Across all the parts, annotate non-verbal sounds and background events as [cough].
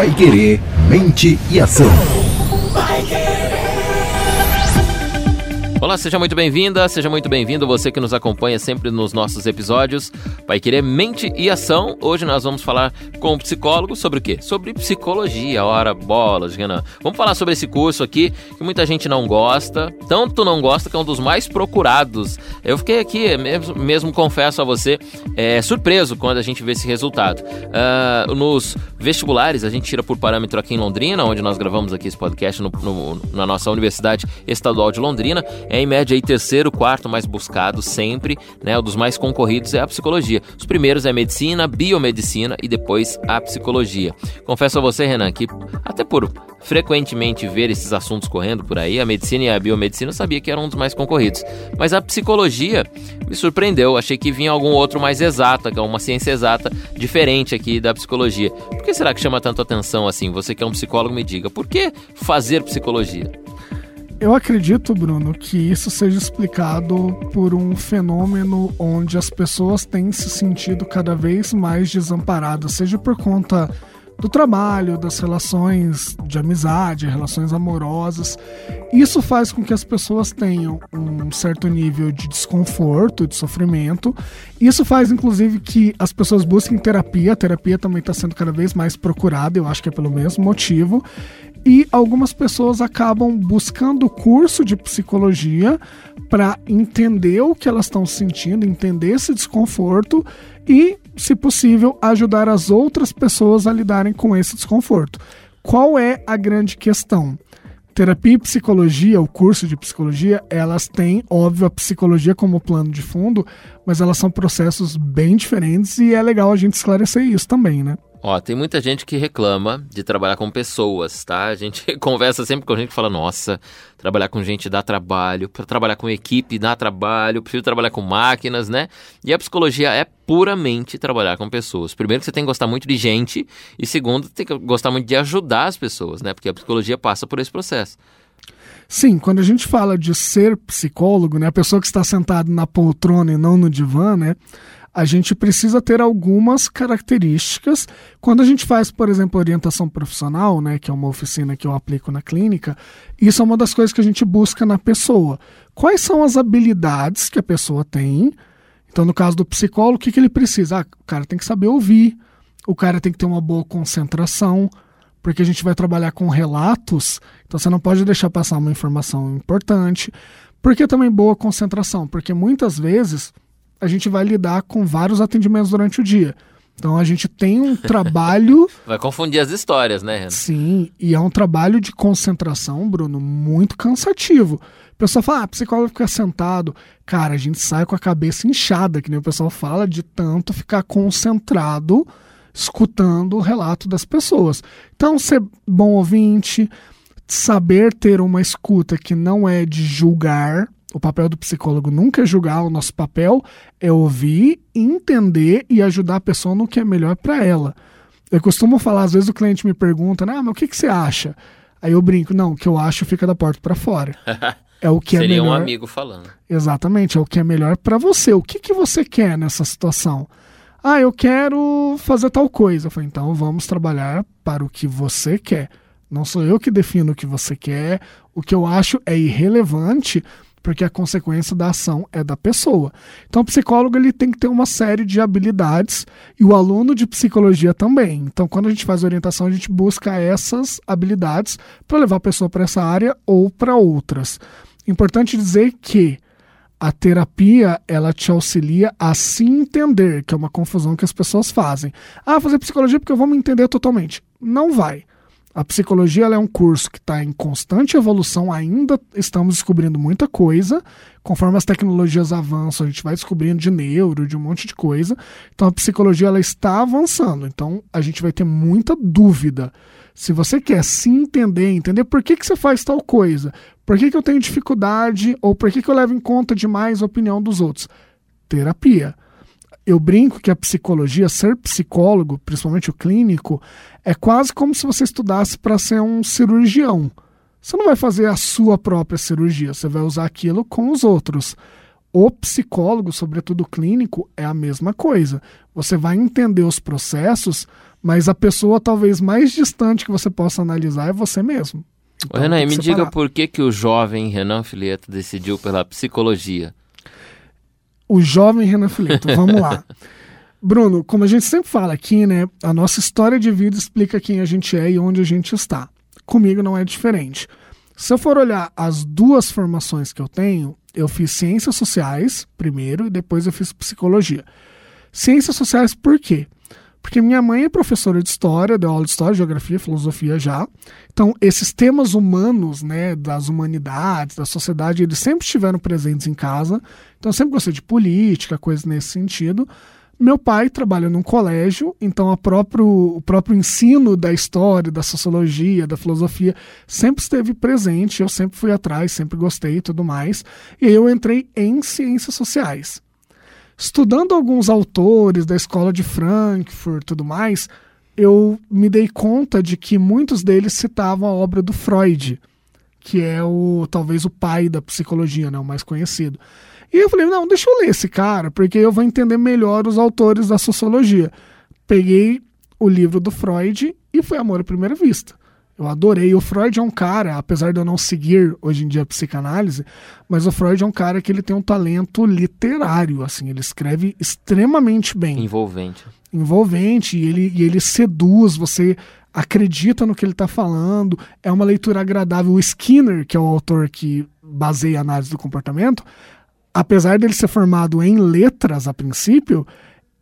Pai Querer, mente e ação. Olá, seja muito bem-vinda, seja muito bem-vindo você que nos acompanha sempre nos nossos episódios. Vai querer mente e ação. Hoje nós vamos falar com um psicólogo sobre o quê? Sobre psicologia. Ora, bolas, Renan. Vamos falar sobre esse curso aqui que muita gente não gosta. Tanto não gosta que é um dos mais procurados. Eu fiquei aqui, mesmo, mesmo confesso a você, é, surpreso quando a gente vê esse resultado. Uh, nos vestibulares, a gente tira por parâmetro aqui em Londrina, onde nós gravamos aqui esse podcast no, no, na nossa Universidade Estadual de Londrina é em média aí terceiro, quarto mais buscado sempre, né? O dos mais concorridos é a psicologia. Os primeiros é medicina, biomedicina e depois a psicologia. Confesso a você, Renan, que até por frequentemente ver esses assuntos correndo por aí, a medicina e a biomedicina eu sabia que eram um dos mais concorridos. Mas a psicologia me surpreendeu, achei que vinha algum outro mais exato, que é uma ciência exata diferente aqui da psicologia. Por que será que chama tanto atenção assim? Você que é um psicólogo me diga, por que fazer psicologia? Eu acredito, Bruno, que isso seja explicado por um fenômeno onde as pessoas têm se sentido cada vez mais desamparadas, seja por conta do trabalho, das relações de amizade, relações amorosas. Isso faz com que as pessoas tenham um certo nível de desconforto, de sofrimento. Isso faz, inclusive, que as pessoas busquem terapia. A terapia também está sendo cada vez mais procurada, eu acho que é pelo mesmo motivo. E algumas pessoas acabam buscando o curso de psicologia para entender o que elas estão sentindo, entender esse desconforto e, se possível, ajudar as outras pessoas a lidarem com esse desconforto. Qual é a grande questão? Terapia e psicologia, o curso de psicologia, elas têm, óbvio, a psicologia como plano de fundo, mas elas são processos bem diferentes e é legal a gente esclarecer isso também, né? Ó, tem muita gente que reclama de trabalhar com pessoas, tá? A gente [laughs] conversa sempre com a gente que fala, nossa, trabalhar com gente dá trabalho, para trabalhar com equipe dá trabalho, prefiro trabalhar com máquinas, né? E a psicologia é puramente trabalhar com pessoas. Primeiro você tem que gostar muito de gente e segundo, tem que gostar muito de ajudar as pessoas, né? Porque a psicologia passa por esse processo. Sim, quando a gente fala de ser psicólogo, né, a pessoa que está sentada na poltrona e não no divã, né, a gente precisa ter algumas características. Quando a gente faz, por exemplo, orientação profissional, né, que é uma oficina que eu aplico na clínica, isso é uma das coisas que a gente busca na pessoa. Quais são as habilidades que a pessoa tem? Então, no caso do psicólogo, o que, que ele precisa? Ah, o cara tem que saber ouvir, o cara tem que ter uma boa concentração, porque a gente vai trabalhar com relatos, então você não pode deixar passar uma informação importante. Por que também boa concentração? Porque muitas vezes a gente vai lidar com vários atendimentos durante o dia. Então a gente tem um [laughs] trabalho. Vai confundir as histórias, né, Renan? Sim, e é um trabalho de concentração, Bruno, muito cansativo. O pessoal fala, ah, psicólogo fica sentado. Cara, a gente sai com a cabeça inchada, que nem o pessoal fala, de tanto ficar concentrado escutando o relato das pessoas. Então, ser bom ouvinte, saber ter uma escuta que não é de julgar, o papel do psicólogo nunca é julgar, o nosso papel é ouvir, entender e ajudar a pessoa no que é melhor para ela. Eu costumo falar, às vezes o cliente me pergunta, ah, mas o que, que você acha? Aí eu brinco, não, o que eu acho fica da porta para fora. [laughs] É o que Seria é melhor. um amigo falando. Exatamente, é o que é melhor para você. O que, que você quer nessa situação? Ah, eu quero fazer tal coisa. Eu falei, então vamos trabalhar para o que você quer. Não sou eu que defino o que você quer. O que eu acho é irrelevante porque a consequência da ação é da pessoa. Então, o psicólogo ele tem que ter uma série de habilidades e o aluno de psicologia também. Então, quando a gente faz orientação, a gente busca essas habilidades para levar a pessoa para essa área ou para outras. Importante dizer que a terapia ela te auxilia a se entender, que é uma confusão que as pessoas fazem. Ah, fazer psicologia porque eu vou me entender totalmente. Não vai. A psicologia é um curso que está em constante evolução, ainda estamos descobrindo muita coisa. Conforme as tecnologias avançam, a gente vai descobrindo de neuro, de um monte de coisa. Então a psicologia ela está avançando. Então a gente vai ter muita dúvida. Se você quer se entender, entender por que, que você faz tal coisa, por que, que eu tenho dificuldade, ou por que, que eu levo em conta demais a opinião dos outros, terapia eu brinco que a psicologia, ser psicólogo, principalmente o clínico, é quase como se você estudasse para ser um cirurgião. Você não vai fazer a sua própria cirurgia, você vai usar aquilo com os outros. o psicólogo, sobretudo clínico, é a mesma coisa. Você vai entender os processos, mas a pessoa talvez mais distante que você possa analisar é você mesmo. Então, Renan, me diga por que, que o jovem Renan Fileto decidiu pela psicologia. O jovem Renan Fileto, vamos lá. [laughs] Bruno, como a gente sempre fala aqui, né, a nossa história de vida explica quem a gente é e onde a gente está. Comigo não é diferente. Se eu for olhar as duas formações que eu tenho, eu fiz ciências sociais primeiro e depois eu fiz psicologia. Ciências sociais por quê? Porque minha mãe é professora de história, deu aula de história, geografia, filosofia já. Então, esses temas humanos, né, das humanidades, da sociedade, eles sempre estiveram presentes em casa. Então, eu sempre gostei de política, coisas nesse sentido. Meu pai trabalha num colégio, então próprio, o próprio ensino da história, da sociologia, da filosofia sempre esteve presente. Eu sempre fui atrás, sempre gostei e tudo mais. E aí eu entrei em ciências sociais. Estudando alguns autores da escola de Frankfurt e tudo mais, eu me dei conta de que muitos deles citavam a obra do Freud, que é o talvez o pai da psicologia, né, o mais conhecido. E eu falei, não, deixa eu ler esse cara, porque eu vou entender melhor os autores da sociologia. Peguei o livro do Freud e foi amor à primeira vista. Eu adorei. O Freud é um cara, apesar de eu não seguir hoje em dia a psicanálise, mas o Freud é um cara que ele tem um talento literário, assim, ele escreve extremamente bem. Envolvente. Envolvente, e ele, e ele seduz, você acredita no que ele está falando, é uma leitura agradável. O Skinner, que é o autor que baseia a análise do comportamento, apesar dele ser formado em letras a princípio,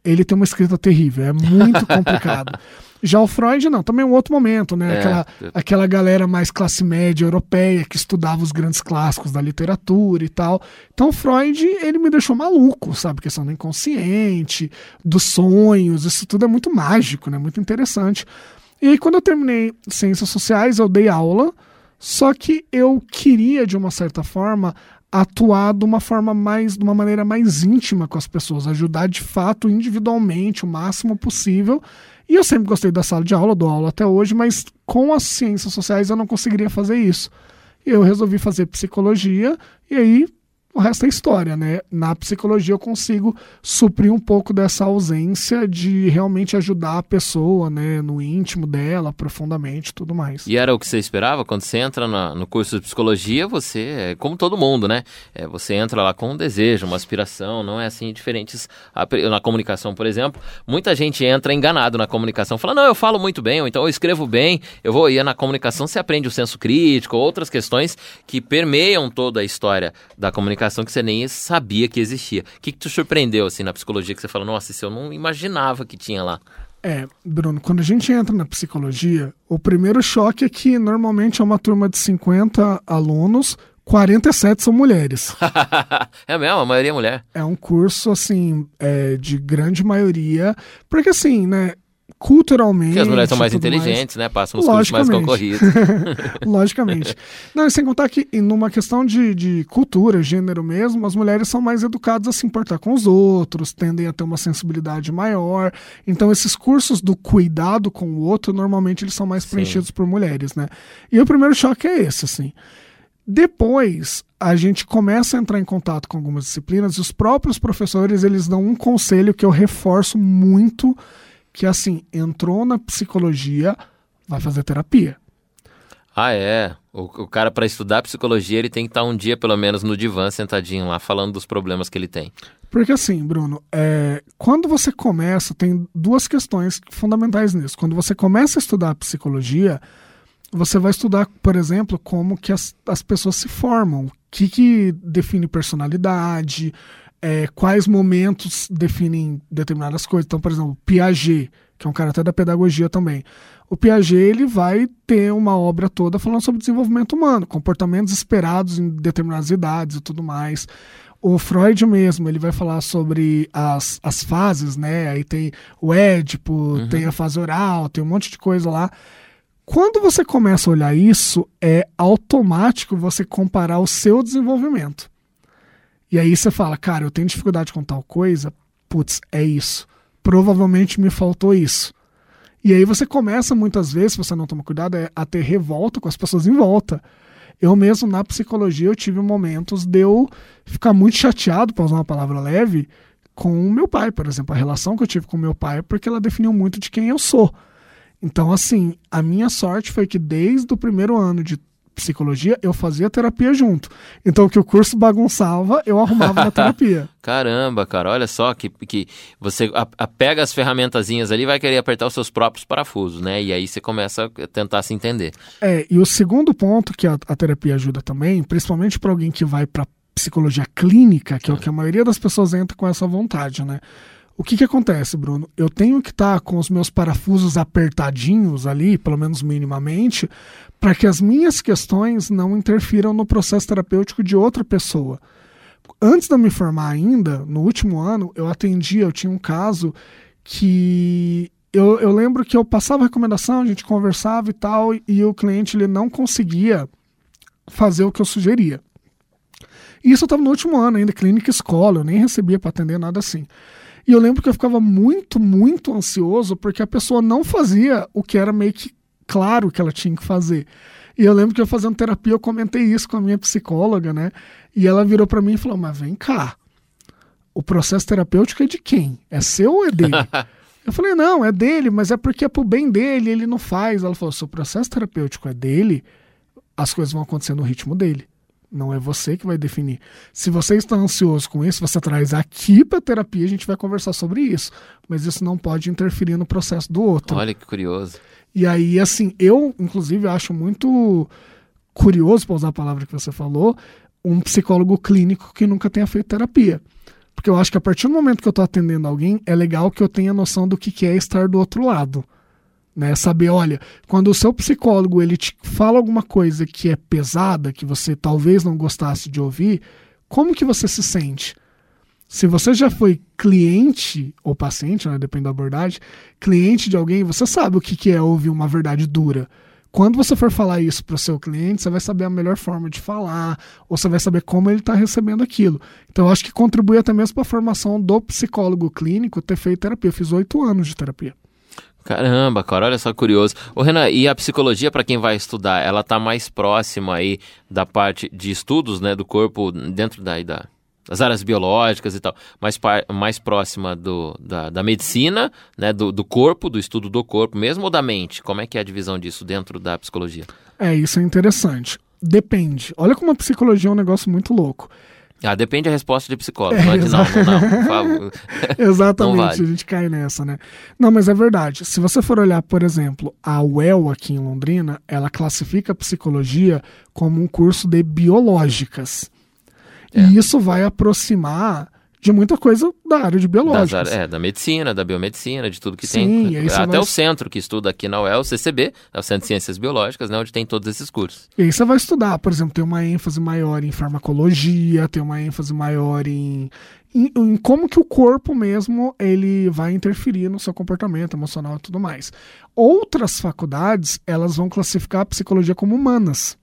ele tem uma escrita terrível, é muito [laughs] complicado. Já o Freud, não, também é um outro momento, né? É. Aquela, aquela galera mais classe média europeia que estudava os grandes clássicos da literatura e tal. Então, Freud, ele me deixou maluco, sabe? Questão do inconsciente, dos sonhos, isso tudo é muito mágico, né? Muito interessante. E aí, quando eu terminei Ciências Sociais, eu dei aula, só que eu queria, de uma certa forma, atuar de uma forma mais, de uma maneira mais íntima com as pessoas, ajudar de fato individualmente o máximo possível. E eu sempre gostei da sala de aula, dou aula até hoje, mas com as ciências sociais eu não conseguiria fazer isso. Eu resolvi fazer psicologia e aí o resto é história, né? Na psicologia eu consigo suprir um pouco dessa ausência de realmente ajudar a pessoa, né, no íntimo dela, profundamente, tudo mais. E era o que você esperava quando você entra na, no curso de psicologia? Você é como todo mundo, né? É, você entra lá com um desejo, uma aspiração, não é assim diferentes na comunicação, por exemplo. Muita gente entra enganado na comunicação, fala não, eu falo muito bem, ou então eu escrevo bem, eu vou ir na comunicação você aprende o senso crítico, outras questões que permeiam toda a história da comunicação que você nem sabia que existia. O que, que te surpreendeu assim na psicologia que você falou, nossa, isso eu não imaginava que tinha lá? É, Bruno, quando a gente entra na psicologia, o primeiro choque é que normalmente é uma turma de 50 alunos, 47 são mulheres. [laughs] é mesmo? A maioria é mulher. É um curso, assim, é, de grande maioria. Porque, assim, né? Culturalmente. Porque as mulheres são mais inteligentes, mais... né? Passam os cursos mais concorridos. [laughs] Logicamente. Não, sem contar que, numa questão de, de cultura, gênero mesmo, as mulheres são mais educadas a se importar com os outros, tendem a ter uma sensibilidade maior. Então, esses cursos do cuidado com o outro, normalmente eles são mais Sim. preenchidos por mulheres, né? E o primeiro choque é esse, assim. Depois, a gente começa a entrar em contato com algumas disciplinas e os próprios professores, eles dão um conselho que eu reforço muito que assim, entrou na psicologia, vai fazer terapia. Ah, é. O, o cara, para estudar psicologia, ele tem que estar um dia, pelo menos, no divã, sentadinho lá, falando dos problemas que ele tem. Porque assim, Bruno, é, quando você começa, tem duas questões fundamentais nisso. Quando você começa a estudar psicologia, você vai estudar, por exemplo, como que as, as pessoas se formam, o que, que define personalidade, é, quais momentos definem determinadas coisas. Então, por exemplo, Piaget, que é um cara até da pedagogia também. O Piaget ele vai ter uma obra toda falando sobre desenvolvimento humano, comportamentos esperados em determinadas idades e tudo mais. O Freud mesmo, ele vai falar sobre as, as fases, né? Aí tem o Édipo, uhum. tem a fase oral, tem um monte de coisa lá. Quando você começa a olhar isso, é automático você comparar o seu desenvolvimento. E aí você fala, cara, eu tenho dificuldade com tal coisa, putz, é isso. Provavelmente me faltou isso. E aí você começa muitas vezes, se você não toma cuidado, é a ter revolta com as pessoas em volta. Eu mesmo, na psicologia, eu tive momentos de eu ficar muito chateado, para usar uma palavra leve, com o meu pai, por exemplo. A relação que eu tive com meu pai, porque ela definiu muito de quem eu sou. Então, assim, a minha sorte foi que desde o primeiro ano de psicologia, eu fazia terapia junto. Então, o que o curso bagunçava, eu arrumava na [laughs] terapia. Caramba, cara, olha só que, que você a, a pega as ferramentazinhas ali vai querer apertar os seus próprios parafusos, né? E aí você começa a tentar se entender. É, e o segundo ponto que a, a terapia ajuda também, principalmente para alguém que vai para psicologia clínica, que é o que a maioria das pessoas entra com essa vontade, né? O que, que acontece, Bruno? Eu tenho que estar tá com os meus parafusos apertadinhos ali, pelo menos minimamente, para que as minhas questões não interfiram no processo terapêutico de outra pessoa. Antes de eu me formar ainda, no último ano, eu atendia, eu tinha um caso que eu, eu lembro que eu passava recomendação, a gente conversava e tal, e o cliente ele não conseguia fazer o que eu sugeria. E isso eu estava no último ano ainda, clínica escola, eu nem recebia para atender nada assim. E eu lembro que eu ficava muito, muito ansioso porque a pessoa não fazia o que era meio que claro que ela tinha que fazer. E eu lembro que eu fazendo terapia, eu comentei isso com a minha psicóloga, né? E ela virou para mim e falou: Mas vem cá, o processo terapêutico é de quem? É seu ou é dele? [laughs] eu falei: Não, é dele, mas é porque é pro bem dele, ele não faz. Ela falou: Se o processo terapêutico é dele, as coisas vão acontecer no ritmo dele. Não é você que vai definir. Se você está ansioso com isso, você traz aqui para terapia, a gente vai conversar sobre isso. Mas isso não pode interferir no processo do outro. Olha que curioso. E aí, assim, eu, inclusive, acho muito curioso, para usar a palavra que você falou, um psicólogo clínico que nunca tenha feito terapia. Porque eu acho que a partir do momento que eu estou atendendo alguém, é legal que eu tenha noção do que é estar do outro lado. Né? Saber, olha, quando o seu psicólogo ele te fala alguma coisa que é pesada, que você talvez não gostasse de ouvir, como que você se sente? Se você já foi cliente ou paciente, né, depende da abordagem, cliente de alguém, você sabe o que, que é ouvir uma verdade dura. Quando você for falar isso para o seu cliente, você vai saber a melhor forma de falar, ou você vai saber como ele está recebendo aquilo. Então, eu acho que contribui até mesmo para a formação do psicólogo clínico ter feito terapia. Eu fiz oito anos de terapia. Caramba, cara, olha só curioso. Ô Renan, e a psicologia para quem vai estudar, ela tá mais próxima aí da parte de estudos, né, do corpo dentro da, da das áreas biológicas e tal, mais, mais próxima do, da, da medicina, né, do, do corpo, do estudo do corpo mesmo ou da mente? Como é que é a divisão disso dentro da psicologia? É, isso é interessante. Depende. Olha como a psicologia é um negócio muito louco. Ah, depende da resposta de psicólogo. É, não, é de, não, não, não. [laughs] Exatamente, vale. a gente cai nessa, né? Não, mas é verdade. Se você for olhar, por exemplo, a UEL aqui em Londrina, ela classifica a psicologia como um curso de biológicas. É. E isso vai aproximar de muita coisa da área de biológicas. é, da medicina, da biomedicina, de tudo que Sim, tem. Até vai... o centro que estuda aqui na UEL, o CCB, é o Centro de Ciências Biológicas, né, onde tem todos esses cursos. E aí você vai estudar, por exemplo, tem uma ênfase maior em farmacologia, tem uma ênfase maior em, em, em como que o corpo mesmo ele vai interferir no seu comportamento emocional e tudo mais. Outras faculdades, elas vão classificar a psicologia como humanas.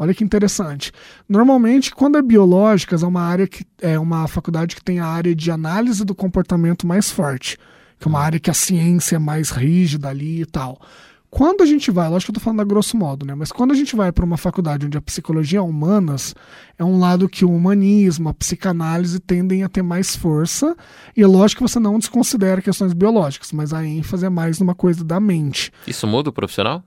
Olha que interessante. Normalmente, quando é biológicas, é uma área que é uma faculdade que tem a área de análise do comportamento mais forte, que é uma área que a ciência é mais rígida ali e tal. Quando a gente vai, lógico que eu estou falando a grosso modo, né? Mas quando a gente vai para uma faculdade onde a psicologia é humanas, é um lado que o humanismo, a psicanálise tendem a ter mais força. E é lógico que você não desconsidera questões biológicas, mas a ênfase é mais numa coisa da mente. Isso muda o profissional?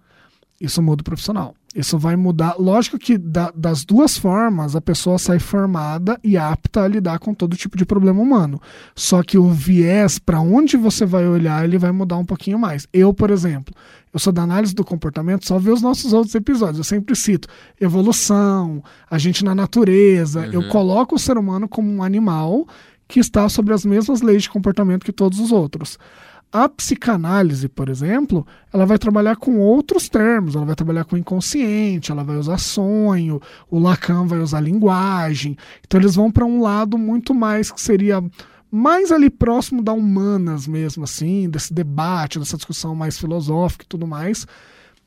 Isso muda o profissional. Isso vai mudar. Lógico que da, das duas formas a pessoa sai formada e apta a lidar com todo tipo de problema humano. Só que o viés para onde você vai olhar ele vai mudar um pouquinho mais. Eu, por exemplo, eu sou da análise do comportamento, só ver os nossos outros episódios. Eu sempre cito evolução, a gente na natureza. Uhum. Eu coloco o ser humano como um animal que está sobre as mesmas leis de comportamento que todos os outros. A psicanálise, por exemplo, ela vai trabalhar com outros termos, ela vai trabalhar com inconsciente, ela vai usar sonho, o Lacan vai usar linguagem. Então eles vão para um lado muito mais que seria mais ali próximo da humanas mesmo assim, desse debate, dessa discussão mais filosófica e tudo mais,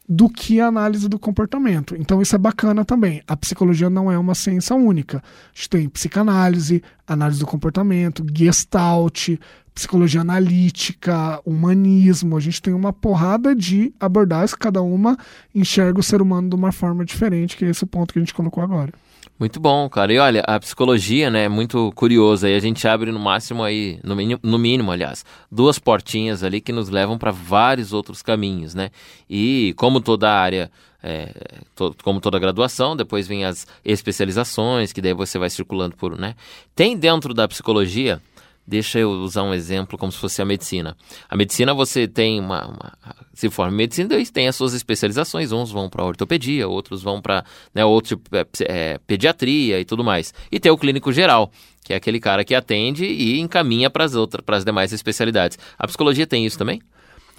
do que a análise do comportamento. Então isso é bacana também. A psicologia não é uma ciência única. A gente tem psicanálise, análise do comportamento, gestalt, psicologia analítica, humanismo. A gente tem uma porrada de abordagens, cada uma enxerga o ser humano de uma forma diferente, que é esse o ponto que a gente colocou agora. Muito bom, cara. E olha, a psicologia, né, é muito curiosa. E a gente abre no máximo aí, no mínimo, no mínimo aliás, duas portinhas ali que nos levam para vários outros caminhos, né? E como toda área, é, to, como toda graduação, depois vem as especializações, que daí você vai circulando por, né? Tem dentro da psicologia Deixa eu usar um exemplo como se fosse a medicina. A medicina você tem uma, uma se forma em medicina, daí tem as suas especializações. Uns vão para ortopedia, outros vão para né, outro é, é, pediatria e tudo mais. E tem o clínico geral, que é aquele cara que atende e encaminha para as outras, para as demais especialidades. A psicologia tem isso também?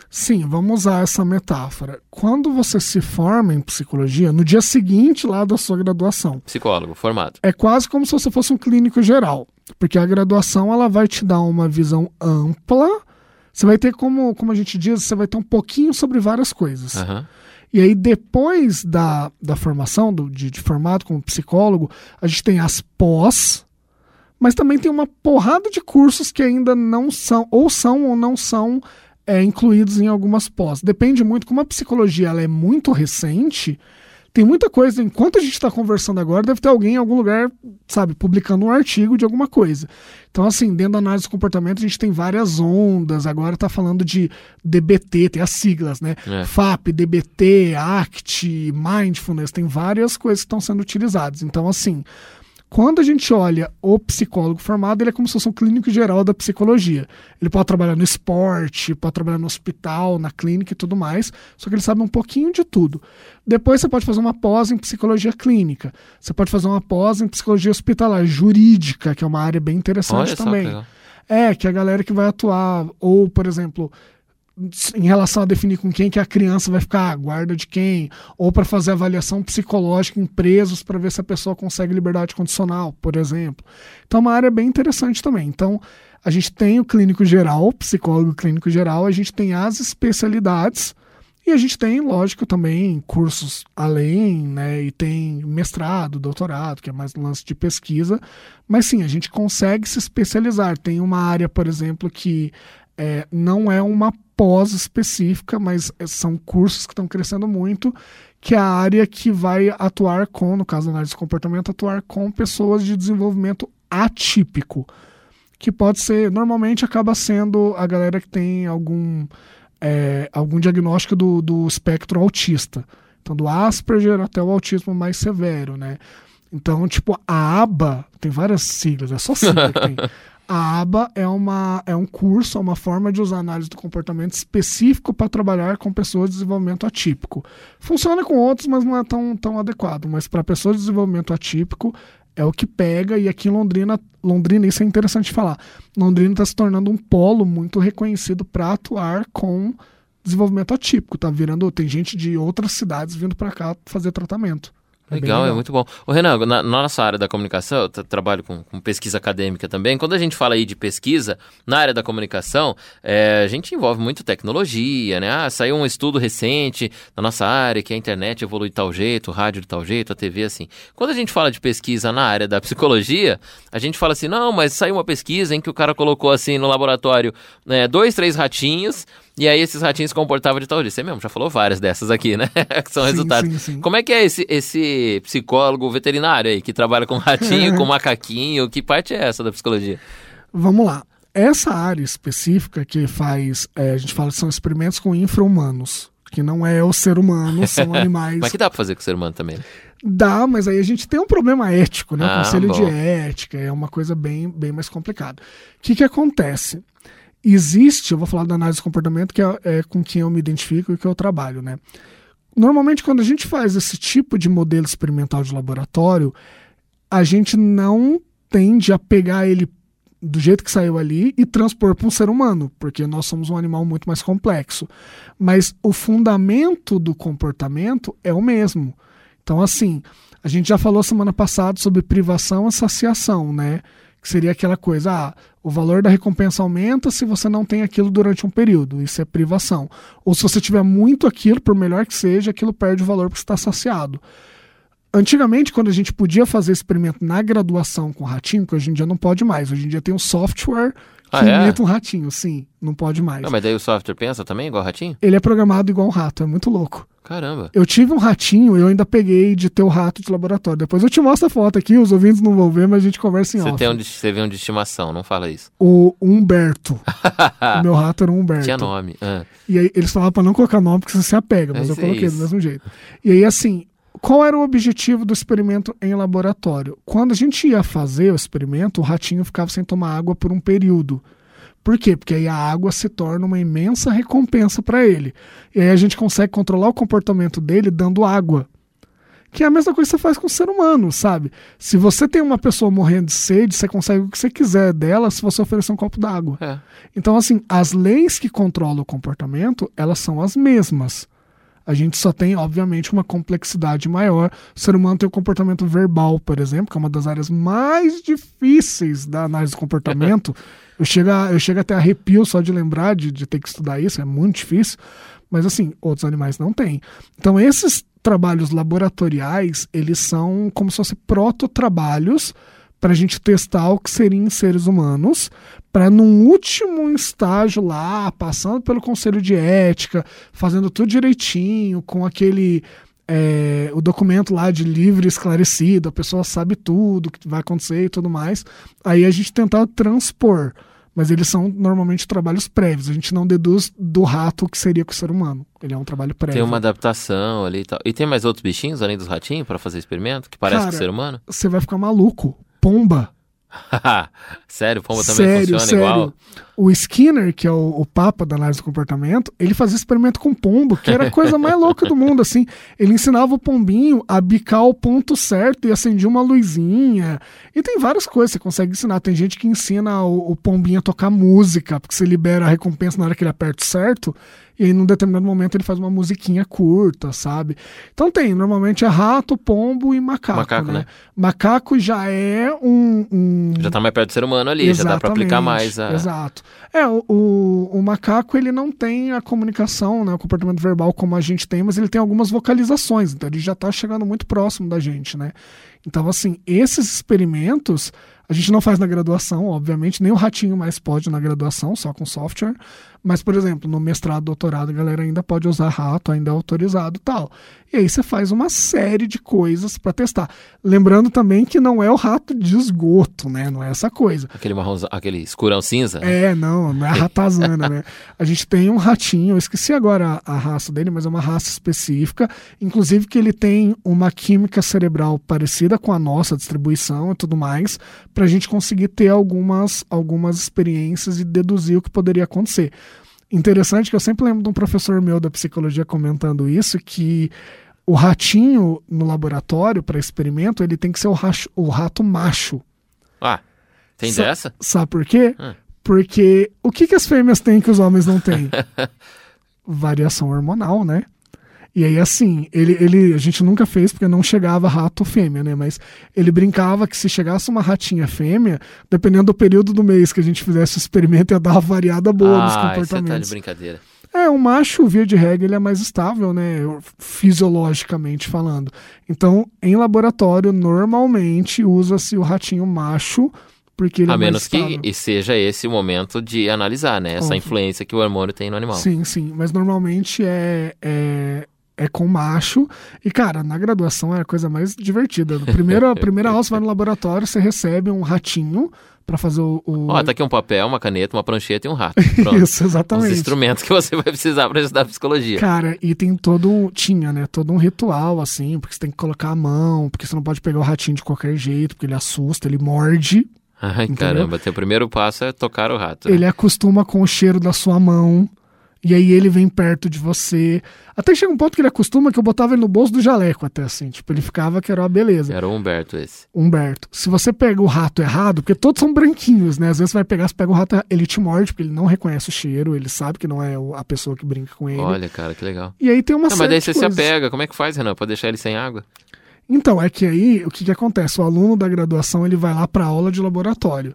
Sim, vamos usar essa metáfora. Quando você se forma em psicologia, no dia seguinte lá da sua graduação. Psicólogo, formado. É quase como se você fosse um clínico geral. Porque a graduação ela vai te dar uma visão ampla. Você vai ter, como, como a gente diz, você vai ter um pouquinho sobre várias coisas. Uhum. E aí, depois da, da formação, do, de, de formado como psicólogo, a gente tem as pós, mas também tem uma porrada de cursos que ainda não são, ou são ou não são é, incluídos em algumas pós. Depende muito, como a psicologia ela é muito recente, tem muita coisa, enquanto a gente está conversando agora, deve ter alguém em algum lugar, sabe, publicando um artigo de alguma coisa. Então, assim, dentro da análise do comportamento, a gente tem várias ondas. Agora está falando de DBT, tem as siglas, né? É. FAP, DBT, ACT, Mindfulness, tem várias coisas que estão sendo utilizadas. Então, assim, quando a gente olha o psicólogo formado, ele é como se fosse um clínico geral da psicologia. Ele pode trabalhar no esporte, pode trabalhar no hospital, na clínica e tudo mais, só que ele sabe um pouquinho de tudo. Depois você pode fazer uma pós em psicologia clínica. Você pode fazer uma pós em psicologia hospitalar, jurídica, que é uma área bem interessante Olha também. Só, é, que é a galera que vai atuar, ou, por exemplo, em relação a definir com quem que a criança vai ficar, guarda de quem, ou para fazer avaliação psicológica em presos para ver se a pessoa consegue liberdade condicional, por exemplo. Então, é uma área bem interessante também. Então, a gente tem o clínico geral, psicólogo clínico geral, a gente tem as especialidades e a gente tem, lógico, também cursos além, né? E tem mestrado, doutorado, que é mais lance de pesquisa. Mas sim, a gente consegue se especializar. Tem uma área, por exemplo, que é, não é uma pós específica, mas são cursos que estão crescendo muito, que é a área que vai atuar com, no caso da análise de comportamento, atuar com pessoas de desenvolvimento atípico, que pode ser, normalmente acaba sendo a galera que tem algum, é, algum diagnóstico do, do espectro autista. Então, do Asperger até o autismo mais severo, né? Então, tipo, a ABA, tem várias siglas, é só sigla que tem. [laughs] A aba é, uma, é um curso, é uma forma de usar análise do comportamento específico para trabalhar com pessoas de desenvolvimento atípico. Funciona com outros, mas não é tão, tão adequado. Mas para pessoas de desenvolvimento atípico é o que pega, e aqui em Londrina, Londrina, isso é interessante falar. Londrina está se tornando um polo muito reconhecido para atuar com desenvolvimento atípico. Tá virando, tem gente de outras cidades vindo para cá fazer tratamento. É legal, é, muito bom. O Renan, na, na, nossa área da comunicação, eu trabalho com, com, pesquisa acadêmica também. Quando a gente fala aí de pesquisa, na área da comunicação, é, a gente envolve muito tecnologia, né? Ah, saiu um estudo recente na nossa área que a internet evolui de tal jeito, o rádio de tal jeito, a TV assim. Quando a gente fala de pesquisa na área da [laughs] psicologia, a gente fala assim, não, mas saiu uma pesquisa em que o cara colocou assim no laboratório né, dois, três ratinhos e aí esses ratinhos se comportavam de tal jeito. Você mesmo já falou várias dessas aqui, né? [laughs] que são sim, resultados. Sim, sim. Como é que é esse, esse psicólogo veterinário aí, que trabalha com ratinho, com [laughs] macaquinho? Que parte é essa da psicologia? Vamos lá. Essa área específica que faz, é, a gente fala que são experimentos com infra-humanos, que não é o ser humano, são [laughs] animais. mas que dá pra fazer com o ser humano também? Dá, mas aí a gente tem um problema ético, né? Ah, Conselho bom. de ética, é uma coisa bem, bem mais complicada. O que, que acontece? Existe, eu vou falar da análise de comportamento, que é, é, com quem eu me identifico e que eu trabalho, né? Normalmente, quando a gente faz esse tipo de modelo experimental de laboratório, a gente não tende a pegar ele do jeito que saiu ali e transpor para um ser humano, porque nós somos um animal muito mais complexo. Mas o fundamento do comportamento é o mesmo. Então, assim, a gente já falou semana passada sobre privação e saciação, né? Que seria aquela coisa, ah, o valor da recompensa aumenta se você não tem aquilo durante um período, isso é privação. Ou se você tiver muito aquilo, por melhor que seja, aquilo perde o valor porque está saciado. Antigamente, quando a gente podia fazer experimento na graduação com ratinho, que hoje em dia não pode mais, hoje em dia tem um software Ah, que é? imita um ratinho, sim. Não pode mais. Não, mas daí o software pensa também, igual ratinho? Ele é programado igual um rato, é muito louco. Caramba. Eu tive um ratinho, eu ainda peguei de ter o rato de laboratório. Depois eu te mostro a foto aqui, os ouvintes não vão ver, mas a gente conversa em Você, off. tem um você vê um de estimação, não fala isso. O Humberto. [laughs] o meu rato era um Humberto. Tinha nome. Ah. E aí eles falavam pra não colocar nome porque você se apega, mas É eu é coloquei isso. do mesmo jeito. E aí, assim, qual era o objetivo do experimento em laboratório? Quando a gente ia fazer o experimento, o ratinho ficava sem tomar água por um período. Por quê? Porque aí a água se torna uma imensa recompensa para ele. E aí a gente consegue controlar o comportamento dele dando água. Que é a mesma coisa que você faz com o ser humano, sabe? Se você tem uma pessoa morrendo de sede, você consegue o que você quiser dela se você oferecer um copo d'água. É. Então, assim, as leis que controlam o comportamento, elas são as mesmas. A gente só tem, obviamente, uma complexidade maior. O ser humano tem o comportamento verbal, por exemplo, que é uma das áreas mais difíceis da análise do comportamento. [laughs] eu, chego a, eu chego até arrepio só de lembrar de, de ter que estudar isso, é muito difícil. Mas, assim, outros animais não têm. Então, esses trabalhos laboratoriais, eles são como se fossem prototrabalhos para a gente testar o que seria em seres humanos, para num último estágio lá, passando pelo conselho de ética, fazendo tudo direitinho, com aquele é, o documento lá de livre esclarecido, a pessoa sabe tudo o que vai acontecer e tudo mais. Aí a gente tentar transpor, mas eles são normalmente trabalhos prévios. A gente não deduz do rato o que seria com o ser humano. Ele é um trabalho prévio. Tem uma adaptação ali e tal. E tem mais outros bichinhos além dos ratinhos pra fazer experimento? Que parece Cara, com o ser humano? Você vai ficar maluco. Pomba. [laughs] sério, pomba também funciona igual? O Skinner, que é o, o papa da análise do comportamento, ele fazia experimento com pombo, que era a coisa mais louca do mundo, assim. Ele ensinava o pombinho a bicar o ponto certo e acendia uma luzinha. E tem várias coisas que você consegue ensinar. Tem gente que ensina o, o pombinho a tocar música, porque você libera a recompensa na hora que ele aperta o certo, e aí num determinado momento ele faz uma musiquinha curta, sabe? Então tem, normalmente é rato, pombo e macaco, Macaco, né? né? Macaco já é um- um, Já tá mais perto do ser humano ali, já dá pra aplicar mais a. Exato. É, o, o, o macaco ele não tem a comunicação, né, o comportamento verbal como a gente tem, mas ele tem algumas vocalizações, então ele já está chegando muito próximo da gente, né? Então, assim, esses experimentos a gente não faz na graduação, obviamente, nem o ratinho mais pode na graduação, só com software. Mas, por exemplo, no mestrado, doutorado, a galera ainda pode usar rato, ainda é autorizado e tal. E aí você faz uma série de coisas para testar. Lembrando também que não é o rato de esgoto, né? Não é essa coisa. Aquele marronzão, aquele escurão cinza. É, não, não é a ratazana, né? A gente tem um ratinho, eu esqueci agora a, a raça dele, mas é uma raça específica, inclusive que ele tem uma química cerebral parecida com a nossa, distribuição e tudo mais, para a gente conseguir ter algumas, algumas experiências e deduzir o que poderia acontecer. Interessante que eu sempre lembro de um professor meu da psicologia comentando isso, que o ratinho no laboratório para experimento, ele tem que ser o, racho- o rato macho. Ah, tem Sa- dessa? Sabe por quê? Hum. Porque o que, que as fêmeas têm que os homens não têm? [laughs] Variação hormonal, né? E aí, assim, ele, ele, a gente nunca fez porque não chegava rato fêmea, né? Mas ele brincava que se chegasse uma ratinha fêmea, dependendo do período do mês que a gente fizesse o experimento, ia dar uma variada boa nos ah, você tá de comportamentos. brincadeira. É, o macho, via de regra, ele é mais estável, né? Fisiologicamente falando. Então, em laboratório, normalmente usa-se o ratinho macho, porque ele A é mais menos estável. que seja esse o momento de analisar, né? Essa Óbvio. influência que o hormônio tem no animal. Sim, sim. Mas normalmente é, é, é com macho. E, cara, na graduação é a coisa mais divertida. Primeiro, a primeira aula você vai no laboratório, você recebe um ratinho pra fazer o. o- Ó, tá aqui um papel, uma caneta, uma prancheta e um rato. [laughs] Pronto. Isso, Os exatamente. instrumentos que você vai precisar para estudar psicologia. Cara, e tem todo. um- Tinha, né? Todo um ritual, assim, porque você tem que colocar a mão, porque você não pode pegar o ratinho de qualquer jeito, porque ele assusta, ele morde. Ai, Entendeu? caramba, teu primeiro passo é tocar o rato. né? Ele acostuma com o cheiro da sua mão. E aí ele vem perto de você. Até chega um ponto que ele acostuma que eu botava ele no bolso do jaleco, até assim. Tipo, ele ficava que era uma beleza. Era o Humberto esse. Humberto, se você pega o rato errado, porque todos são branquinhos, né? Às vezes você vai pegar, você pega o rato, ele te morde, porque ele não reconhece o cheiro, ele sabe que não é a pessoa que brinca com ele. Olha, cara, que legal. E aí tem uma Não, mas série daí você se coisas. apega. Como é que faz, Renan? Pra deixar ele sem água? Então, é que aí, o que, que acontece? O aluno da graduação, ele vai lá para aula de laboratório.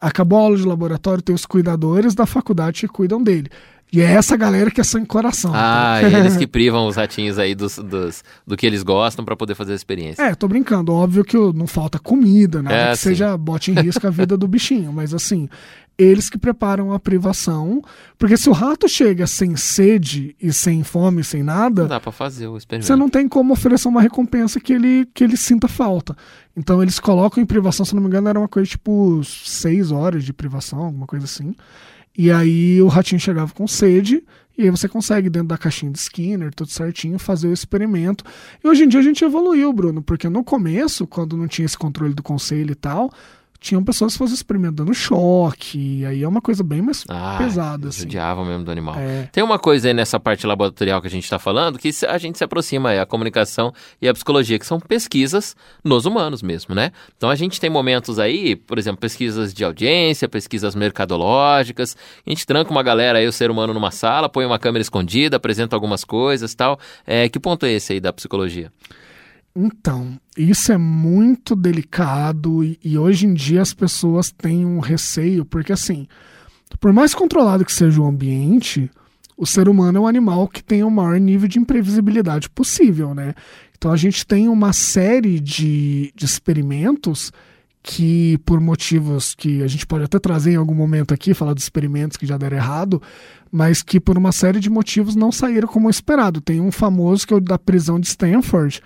Acabou a aula de laboratório, tem os cuidadores da faculdade que cuidam dele. E é essa galera que é sem coração. Ah, tá? eles que [laughs] privam os ratinhos aí dos, dos- do que eles gostam pra poder fazer a experiência. É, tô brincando. Óbvio que não falta comida, nada É, que sim. seja bote em risco a vida do bichinho. Mas assim, eles que preparam a privação, porque se o rato chega sem sede e sem fome, sem nada, Não dá pra fazer o experimento. você não tem como oferecer uma recompensa que ele, que ele sinta falta. Então eles colocam em privação, se não me engano, era uma coisa tipo seis horas de privação, alguma coisa assim. E aí o ratinho chegava com sede, e aí você consegue, dentro da caixinha de Skinner, tudo certinho, fazer o experimento. E hoje em dia a gente evoluiu, Bruno, porque no começo, quando não tinha esse controle do conselho e tal, tinham pessoas que faziam experimento dando choque, e aí é uma coisa bem mais Ah, pesada, assim. judiavam mesmo do animal. É. Tem uma coisa aí nessa parte laboratorial que a gente está falando que a gente se aproxima, é a comunicação e a psicologia, que são pesquisas nos humanos mesmo, né? Então a gente tem momentos aí, por exemplo, pesquisas de audiência, pesquisas mercadológicas, a gente tranca uma galera aí, o ser humano numa sala, põe uma câmera escondida, apresenta algumas coisas e tal. É, que ponto é esse aí da psicologia? Então, isso é muito delicado e, e hoje em dia as pessoas têm um receio, porque assim, por mais controlado que seja o ambiente, o ser humano é um animal que tem o maior nível de imprevisibilidade possível, né? Então a gente tem uma série de, de experimentos que, por motivos que a gente pode até trazer em algum momento aqui, falar dos experimentos que já deram errado, mas que por uma série de motivos não saíram como esperado. Tem um famoso que é o da prisão de Stanford,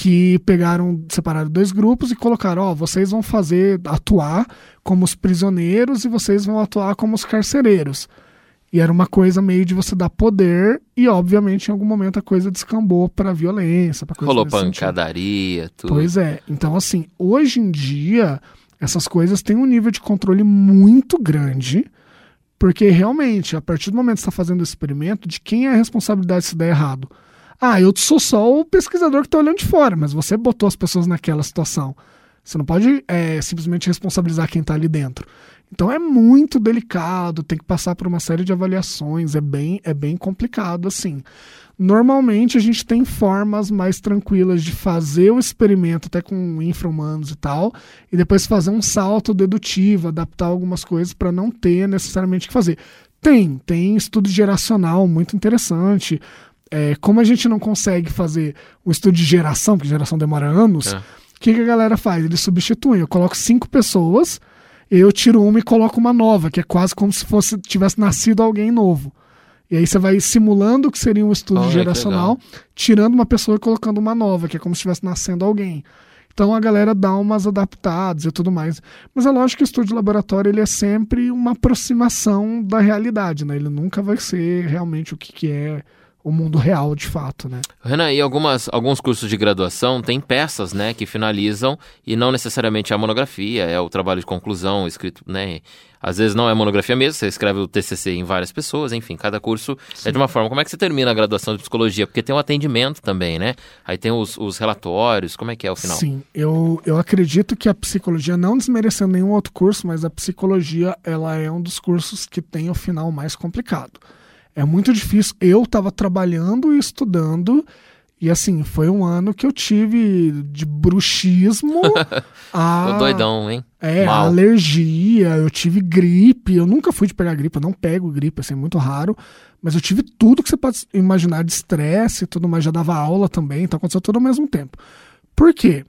que pegaram, separaram dois grupos e colocaram, ó, vocês vão fazer, atuar como os prisioneiros e vocês vão atuar como os carcereiros. E era uma coisa meio de você dar poder e, obviamente, em algum momento a coisa descambou para violência, para coisa Rolou nesse sentido. pancadaria, tudo. Pois é. Então, assim, hoje em dia, essas coisas têm um nível de controle muito grande, porque realmente, a partir do momento que você está fazendo o experimento, de quem é a responsabilidade se der errado? Ah, eu sou só o pesquisador que está olhando de fora, mas você botou as pessoas naquela situação. Você não pode é, simplesmente responsabilizar quem está ali dentro. Então é muito delicado, tem que passar por uma série de avaliações, é bem, é bem complicado assim. Normalmente a gente tem formas mais tranquilas de fazer o experimento, até com infra-humanos e tal, e depois fazer um salto dedutivo, adaptar algumas coisas para não ter necessariamente que fazer. Tem, tem estudo geracional muito interessante. É, como a gente não consegue fazer um estudo de geração, porque geração demora anos, o É. que, que a galera faz? Eles substituem. Eu coloco cinco pessoas, eu tiro uma e coloco uma nova, que é quase como se fosse tivesse nascido alguém novo. E aí você vai simulando o que seria um estudo Olha, geracional, tirando uma pessoa e colocando uma nova, que é como se estivesse nascendo alguém. Então a galera dá umas adaptadas e tudo mais. Mas é lógico que o estudo de laboratório ele é sempre uma aproximação da realidade, né? Ele nunca vai ser realmente o que, que é o mundo real de fato, né? Renan, e algumas, alguns cursos de graduação têm peças, né, que finalizam e não necessariamente é a monografia, é o trabalho de conclusão escrito, né, às vezes não é monografia mesmo, você escreve o TCC em várias pessoas, enfim, cada curso é de uma forma. Como é que você termina a graduação de psicologia? Porque tem o atendimento também, né? Aí tem os, os relatórios, como é que é o final? Sim, eu, eu acredito que a psicologia, não desmerecendo nenhum outro curso, mas a psicologia ela é um dos cursos que tem o final mais complicado. É muito difícil. Eu estava trabalhando e estudando, e assim, foi um ano que eu tive de bruxismo [laughs] a. Tô doidão, hein? É, alergia, eu tive gripe. Eu nunca fui de pegar gripe, eu não pego gripe, assim, é muito raro. Mas eu tive tudo que você pode imaginar de estresse e tudo mais. Já dava aula também, então aconteceu tudo ao mesmo tempo. Por quê?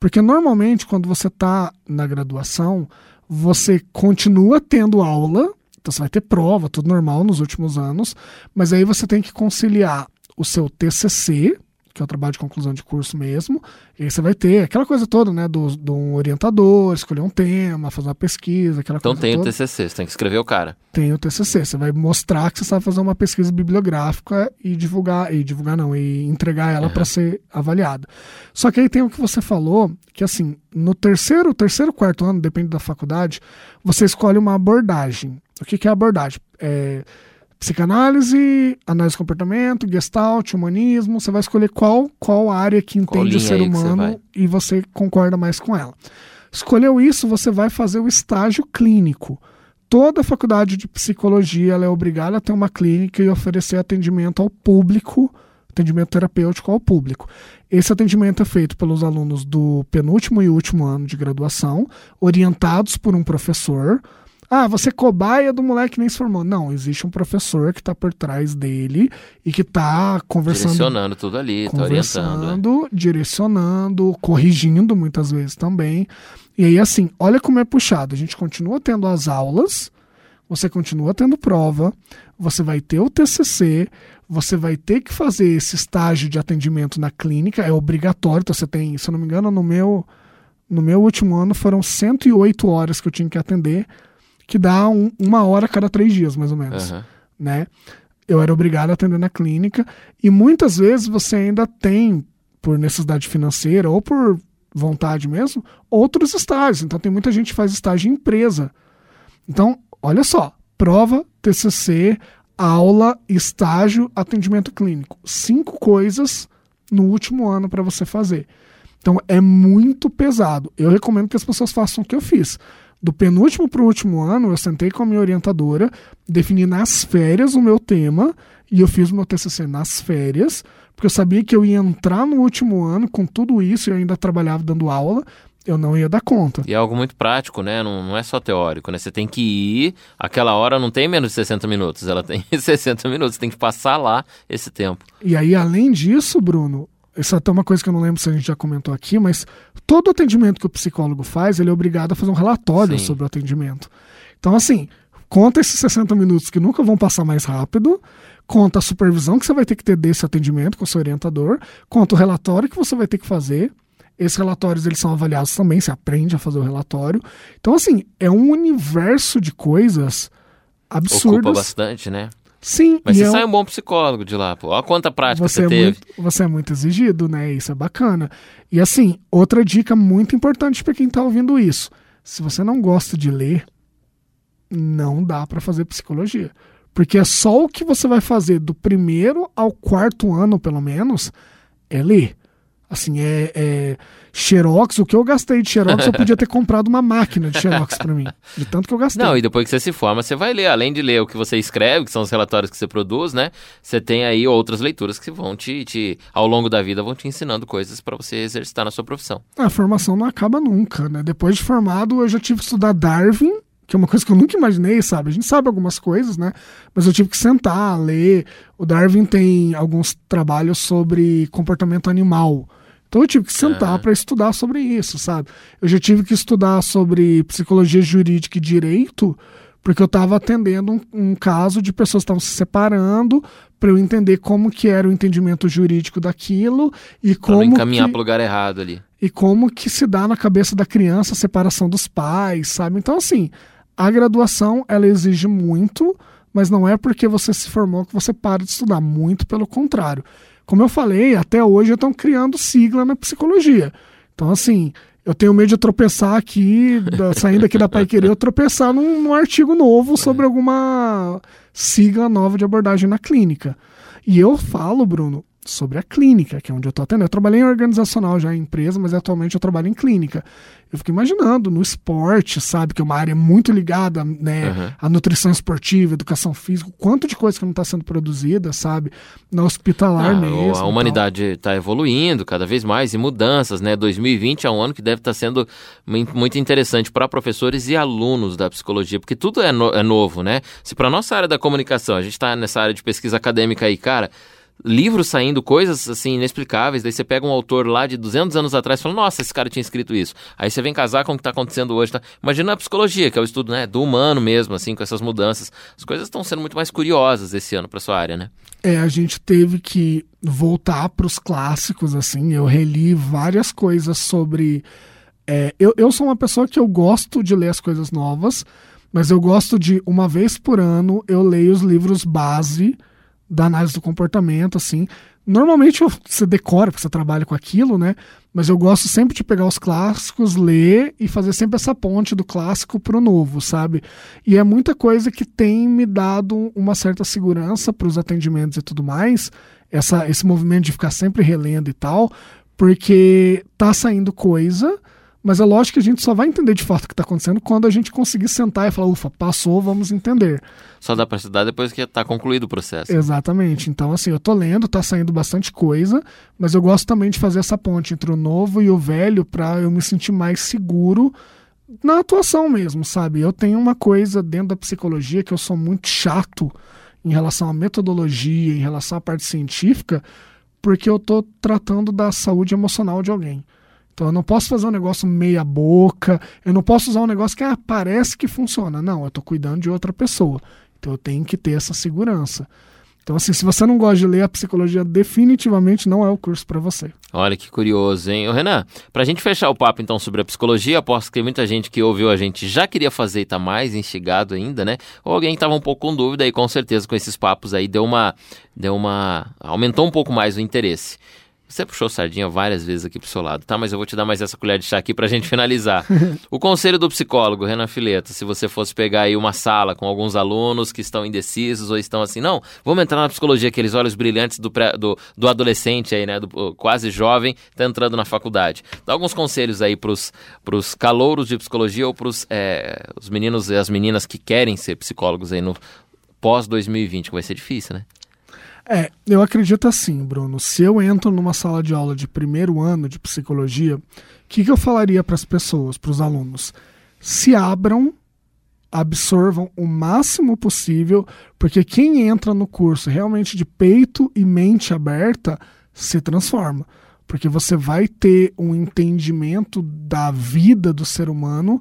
Porque normalmente, quando você está na graduação, você continua tendo aula, então você vai ter prova, tudo normal nos últimos anos, mas aí você tem que conciliar o seu TCC, que é o trabalho de conclusão de curso mesmo, e aí você vai ter aquela coisa toda, né, do, do um orientador, escolher um tema, fazer uma pesquisa, aquela Então coisa tem o. TCC, você tem que escrever o cara. Tem o TCC, você vai mostrar que você sabe fazer uma pesquisa bibliográfica e divulgar, e divulgar não, e entregar ela para ser avaliada. Só que aí tem o que você falou, que assim, no terceiro, terceiro, quarto ano, depende da faculdade, você escolhe uma abordagem. O que, que é abordagem? É psicanálise, análise de comportamento, gestalt, humanismo, você vai escolher qual, qual área que entende o ser que você humano e você concorda mais com ela. Escolheu isso, você vai fazer o estágio clínico. Toda faculdade de psicologia ela é obrigada a ter uma clínica e oferecer atendimento ao público, atendimento terapêutico ao público. Esse atendimento é feito pelos alunos do penúltimo e último ano de graduação, orientados por um professor. Ah, você é cobaia do moleque que nem se formou. Não, existe um professor que está por trás dele e que está conversando. Direcionando tudo ali, tá orientando. Conversando, direcionando, corrigindo muitas vezes também. E aí, assim, olha como é puxado. A gente continua tendo as aulas, você continua tendo prova, você vai ter o TCC, você vai ter que fazer esse estágio de atendimento na clínica, é obrigatório. Então, você tem, se eu não me engano, no meu, no meu último ano foram 108 horas que eu tinha que atender, que dá um, uma hora a cada três dias, mais ou menos. Aham. Né? Eu era obrigado a atender na clínica, e muitas vezes você ainda tem, por necessidade financeira ou por vontade mesmo, outros estágios. Então, tem muita gente que faz estágio em empresa. Então, olha só: prova, TCC, aula, estágio, atendimento clínico. Cinco coisas no último ano para você fazer. Então é muito pesado. Eu recomendo que as pessoas façam o que eu fiz. Do penúltimo para o último ano, eu sentei com a minha orientadora, defini nas férias o meu tema e eu fiz o meu TCC nas férias, porque eu sabia que eu ia entrar no último ano com tudo isso e eu ainda trabalhava dando aula, eu não ia dar conta. E é algo muito prático, né? Não, não é só teórico, né? Você tem que ir, aquela hora não tem menos de 60 minutos, ela tem [laughs] 60 minutos, você tem que passar lá esse tempo. E aí, além disso, Bruno, isso é até uma coisa que eu não lembro se a gente já comentou aqui, mas todo atendimento que o psicólogo faz, ele é obrigado a fazer um relatório Sim. sobre o atendimento. Então, assim, conta esses 60 minutos que nunca vão passar mais rápido, conta a supervisão que você vai ter que ter desse atendimento com o seu orientador, conta o relatório que você vai ter que fazer. Esses relatórios eles são avaliados também, você aprende a fazer o relatório. Então, assim, é um universo de coisas Ocupa absurdas. bastante, né? Sim, Mas você é um- sai um bom psicólogo de lá, pô. Olha quanta prática você você é, teve. muito, você é muito exigido, né? Isso é bacana. E assim, outra dica muito importante para quem tá ouvindo isso: se você não gosta de ler, não dá para fazer psicologia. Porque é só o que você vai fazer do primeiro ao quarto ano, pelo menos, é ler. Assim, é, é Xerox. O que eu gastei de Xerox, eu [laughs] podia ter comprado uma máquina de Xerox para mim. De tanto que eu gastei. Não, e depois que você se forma, você vai ler. Além de ler o que você escreve, que são os relatórios que você produz, né? Você tem aí outras leituras que vão te, te ao longo da vida, vão te ensinando coisas para você exercitar na sua profissão. A formação não acaba nunca, né? Depois de formado, eu já tive que estudar Darwin, que é uma coisa que eu nunca imaginei, sabe? A gente sabe algumas coisas, né? Mas eu tive que sentar, ler. O Darwin tem alguns trabalhos sobre comportamento animal. Então eu tive que sentar para estudar sobre isso, sabe? Eu já tive que estudar sobre psicologia jurídica e direito, porque eu estava atendendo um, um caso de pessoas que estavam se separando para eu entender como que era o entendimento jurídico daquilo e Pra como encaminhar que pro lugar errado ali. e como que se dá na cabeça da criança a separação dos pais, sabe? Então, assim, a graduação, ela exige muito, mas não é porque você se formou que você para de estudar, muito pelo contrário. Como eu falei, até hoje estão criando sigla na psicologia. Então, assim, eu tenho medo de tropeçar aqui, da- [laughs] saindo aqui da Pai Querer, eu tropeçar num, num artigo novo sobre alguma sigla nova de abordagem na clínica. E eu falo, Bruno, sobre a clínica, que é onde eu tô atendendo. Eu trabalhei em organizacional já em empresa, mas atualmente eu trabalho em clínica. Eu fico imaginando no esporte, sabe, que é uma área muito ligada, né, Uhum. à nutrição esportiva, educação física, quanto de coisa que não está sendo produzida, sabe, na hospitalar Ah, mesmo. a e humanidade está evoluindo cada vez mais e mudanças, né? 2020 é um ano que deve estar sendo mui- muito interessante para professores e alunos da psicologia, porque tudo é, no- é novo, né? Se para nossa área da comunicação, a gente está nessa área de pesquisa acadêmica aí, cara, livros saindo, coisas assim inexplicáveis, daí você pega um autor lá de 200 anos atrás e fala, nossa, esse cara tinha escrito isso. Aí você vem casar com o que está acontecendo hoje, tá? Imagina a psicologia, que é o estudo, né, do humano mesmo, assim, com essas mudanças. As coisas estão sendo muito mais curiosas esse ano para sua área, né? É, a gente teve que voltar para os clássicos, assim. Eu reli várias coisas sobre. é, eu, eu sou uma pessoa que eu gosto de ler as coisas novas, mas eu gosto de, uma vez por ano, eu leio os livros base da análise do comportamento, assim. Normalmente você decora, porque você trabalha com aquilo, né? Mas eu gosto sempre de pegar os clássicos, ler e fazer sempre essa ponte do clássico pro novo, sabe? E é muita coisa que tem me dado uma certa segurança para os atendimentos e tudo mais, essa, esse movimento de ficar sempre relendo e tal, porque tá saindo coisa, mas é lógico que a gente só vai entender de fato o que está acontecendo quando a gente conseguir sentar e falar, ufa, passou, vamos entender. Só dá para estudar depois que está concluído o processo. Exatamente. Então, assim, eu tô lendo, tá saindo bastante coisa, mas eu gosto também de fazer essa ponte entre o novo e o velho para eu me sentir mais seguro na atuação mesmo, sabe? Eu tenho uma coisa dentro da psicologia que eu sou muito chato em relação à metodologia, em relação à parte científica, porque eu estou tratando da saúde emocional de alguém. Então eu não posso fazer um negócio meia boca, eu não posso usar um negócio que ah, parece que funciona. Não, eu estou cuidando de outra pessoa. Então eu tenho que ter essa segurança. Então, assim, se você não gosta de ler, a psicologia definitivamente não é o curso para você. Olha que curioso, hein? Ô, Renan, pra gente fechar o papo então sobre a psicologia, aposto que muita gente que ouviu a gente já queria fazer e tá mais instigado ainda, né? Ou alguém tava um pouco com dúvida e com certeza com esses papos aí deu uma. deu uma. aumentou um pouco mais o interesse. Você puxou sardinha várias vezes aqui pro seu lado, tá? Mas eu vou te dar mais essa colher de chá aqui pra gente [laughs] finalizar. o conselho do psicólogo, Renan Fileta, se você fosse pegar aí uma sala com alguns alunos que estão indecisos ou estão assim, não, vamos entrar na psicologia, aqueles olhos brilhantes do, pré, do, do adolescente aí, né? Do quase jovem, tá entrando na faculdade. Dá alguns conselhos aí pros, pros calouros de psicologia ou pros é, os meninos e as meninas que querem ser psicólogos aí no pós 2020, que vai ser difícil, né? É, eu acredito assim, Bruno. Se eu entro numa sala de aula de primeiro ano de psicologia, o que, que eu falaria para as pessoas, para os alunos? Se abram, absorvam o máximo possível, porque quem entra no curso realmente de peito e mente aberta se transforma. Porque você vai ter um entendimento da vida do ser humano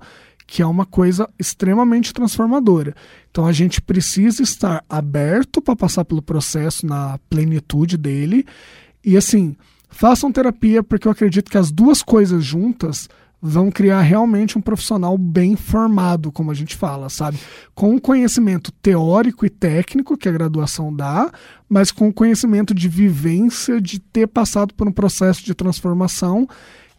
que é uma coisa extremamente transformadora. Então a gente precisa estar aberto para passar pelo processo na plenitude dele. E assim, façam terapia, porque eu acredito que as duas coisas juntas vão criar realmente um profissional bem formado, como a gente fala, sabe? Com um conhecimento teórico e técnico que a graduação dá, mas com conhecimento de vivência, de ter passado por um processo de transformação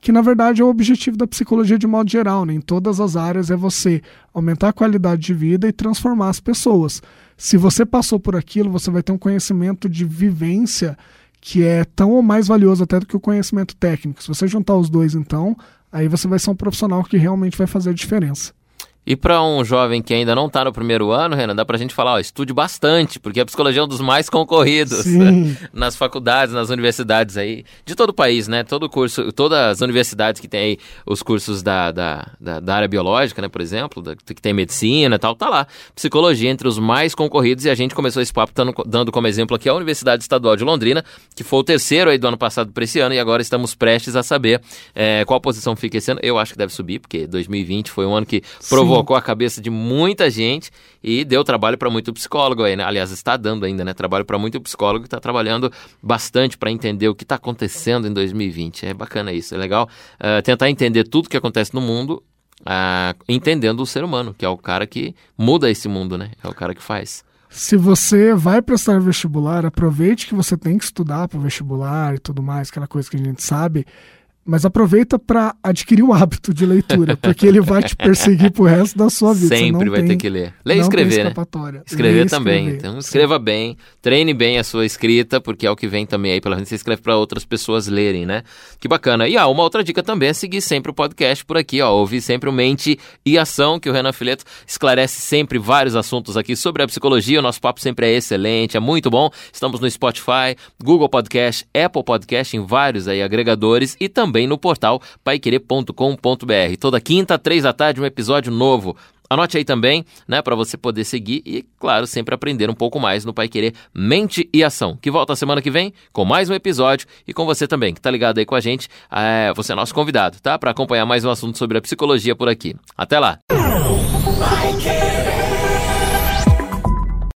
que na verdade é o objetivo da psicologia de modo geral, né? em todas as áreas é você aumentar a qualidade de vida e transformar as pessoas. Se você passou por aquilo, você vai ter um conhecimento de vivência que é tão ou mais valioso até do que o conhecimento técnico. Se você juntar os dois, então, aí você vai ser um profissional que realmente vai fazer a diferença. E para um jovem que ainda não está no primeiro ano, Renan, dá para a gente falar, ó, estude bastante, porque a psicologia é um dos mais concorridos né? [laughs] nas faculdades, nas universidades aí, de todo o país, né? Todo curso, todas as universidades que tem aí os cursos da, da, da, da área biológica, né, por exemplo, da, que tem medicina e tal, tá lá. Psicologia entre os mais concorridos e a gente começou esse papo dando, dando como exemplo aqui a Universidade Estadual de Londrina, que foi o terceiro aí do ano passado para esse ano e agora estamos prestes a saber é, qual posição fica esse ano. Eu acho que deve subir, porque 2020 foi um ano que provou provocou a cabeça de muita gente e deu trabalho para muito psicólogo aí, né? Aliás, está dando ainda, né? Trabalho para muito psicólogo que está trabalhando bastante para entender o que está acontecendo em 2020. É bacana isso, é legal uh, tentar entender tudo que acontece no mundo, uh, entendendo o ser humano, que é o cara que muda esse mundo, né? É o cara que faz. Se você vai prestar vestibular, aproveite que você tem que estudar para vestibular e tudo mais, aquela coisa que a gente sabe mas aproveita para adquirir o hábito de leitura, porque ele vai te perseguir pro resto da sua vida. Sempre vai tem, ter que ler. Ler e escrever, né? Escrever também. Escrever. Então escreva Sim. bem, treine bem a sua escrita, porque é o que vem também aí pela frente. Você escreve para outras pessoas lerem, né? Que bacana. E ah, uma outra dica também é seguir sempre o podcast por aqui, ó. Ouvir sempre o Mente e Ação, que o Renan Fileto esclarece sempre vários assuntos aqui sobre a psicologia. O nosso papo sempre é excelente, é muito bom. Estamos no Spotify, Google Podcast, Apple Podcast, em vários aí agregadores e também também no portal paiquerê.com.br. Toda quinta, três da tarde, um episódio novo. Anote aí também, né, para você poder seguir e, claro, sempre aprender um pouco mais no Pai Querer Mente e Ação, que volta semana que vem com mais um episódio e com você também, que tá ligado aí com a gente. É, você é nosso convidado, tá? Para acompanhar mais um assunto sobre a psicologia por aqui. Até lá!